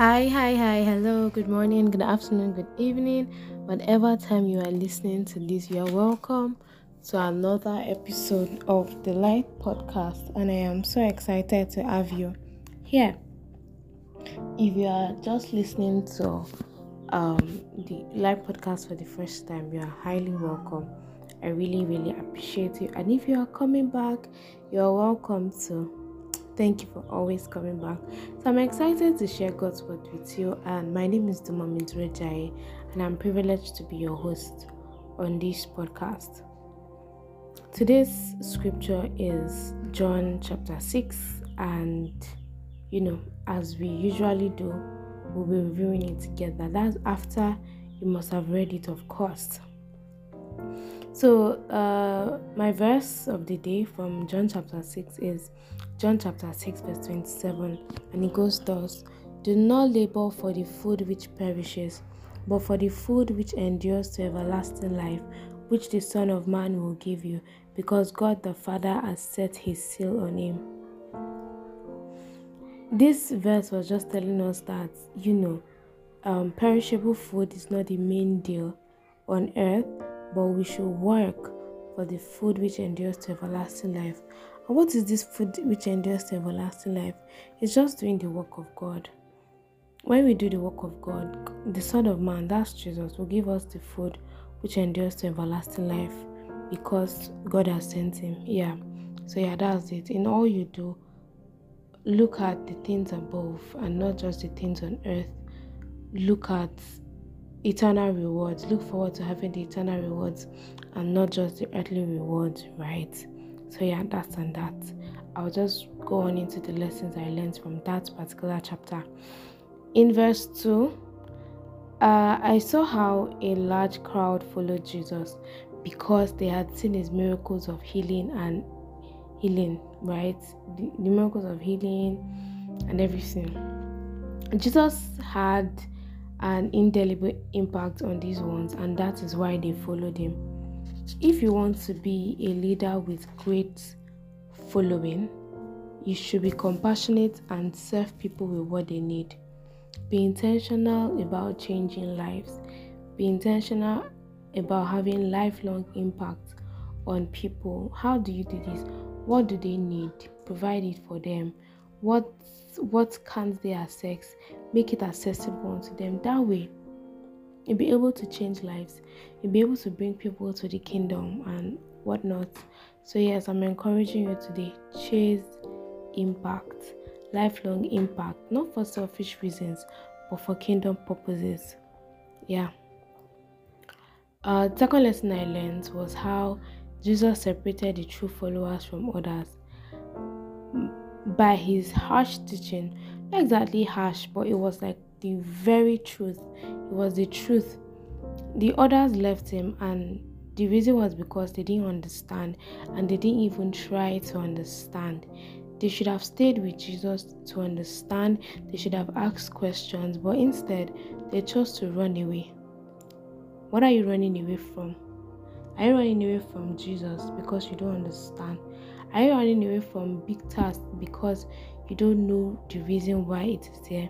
Hi, hi, hi, hello, good morning, good afternoon, good evening, whatever time you are listening to this, you are welcome to another episode of the Light Podcast, and I am so excited to have you here. If you are just listening to um, the Light Podcast for the first time, you are highly welcome. I really, really appreciate you, and if you are coming back, you are welcome to Thank you for always coming back. So I'm excited to share God's word with you. And my name is Duma Mindrejai, and I'm privileged to be your host on this podcast. Today's scripture is John chapter 6, and you know, as we usually do, we'll be reviewing it together. That's after you must have read it, of course. So, uh, my verse of the day from John chapter 6 is John chapter 6, verse 27, and it goes thus Do not labor for the food which perishes, but for the food which endures to everlasting life, which the Son of Man will give you, because God the Father has set his seal on him. This verse was just telling us that, you know, um, perishable food is not the main deal on earth, but we should work for the food which endures to everlasting life. And what is this food which endures to everlasting life? It's just doing the work of God. When we do the work of God, the Son of Man, that's Jesus, will give us the food which endures to everlasting life because God has sent him. Yeah. So, yeah, that's it. In all you do, look at the things above and not just the things on earth. Look at eternal rewards. Look forward to having the eternal rewards and not just the earthly rewards, right? So, yeah, that's and that. I'll just go on into the lessons I learned from that particular chapter. In verse 2, uh, I saw how a large crowd followed Jesus because they had seen his miracles of healing and healing, right? The, the miracles of healing and everything. Jesus had an indelible impact on these ones, and that is why they followed him. If you want to be a leader with great following, you should be compassionate and serve people with what they need. Be intentional about changing lives. Be intentional about having lifelong impact on people. How do you do this? What do they need? Provide it for them. What what can't they access? Make it accessible to them. That way, you'll be able to change lives. You'll be able to bring people to the kingdom and whatnot. So yes, I'm encouraging you today. Chase impact, lifelong impact, not for selfish reasons, but for kingdom purposes. Yeah. Uh, second lesson I learned was how Jesus separated the true followers from others by his harsh teaching. Not exactly harsh, but it was like the very truth. It was the truth. The others left him, and the reason was because they didn't understand and they didn't even try to understand. They should have stayed with Jesus to understand, they should have asked questions, but instead, they chose to run away. What are you running away from? Are you running away from Jesus because you don't understand? Are you running away from big tasks because you don't know the reason why it is there?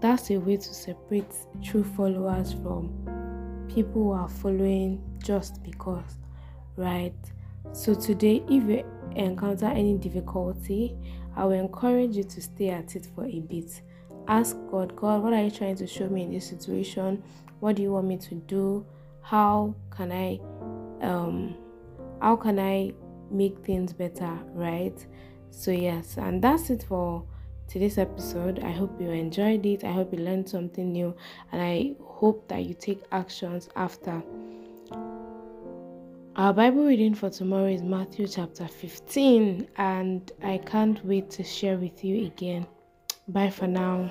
That's a way to separate true followers from people who are following just because, right? So, today, if you encounter any difficulty, I will encourage you to stay at it for a bit. Ask God, God, what are you trying to show me in this situation? What do you want me to do? How can I um how can I make things better, right? So yes, and that's it for today's episode. I hope you enjoyed it. I hope you learned something new and I hope that you take actions after. Our Bible reading for tomorrow is Matthew chapter 15 and I can't wait to share with you again. Bye for now.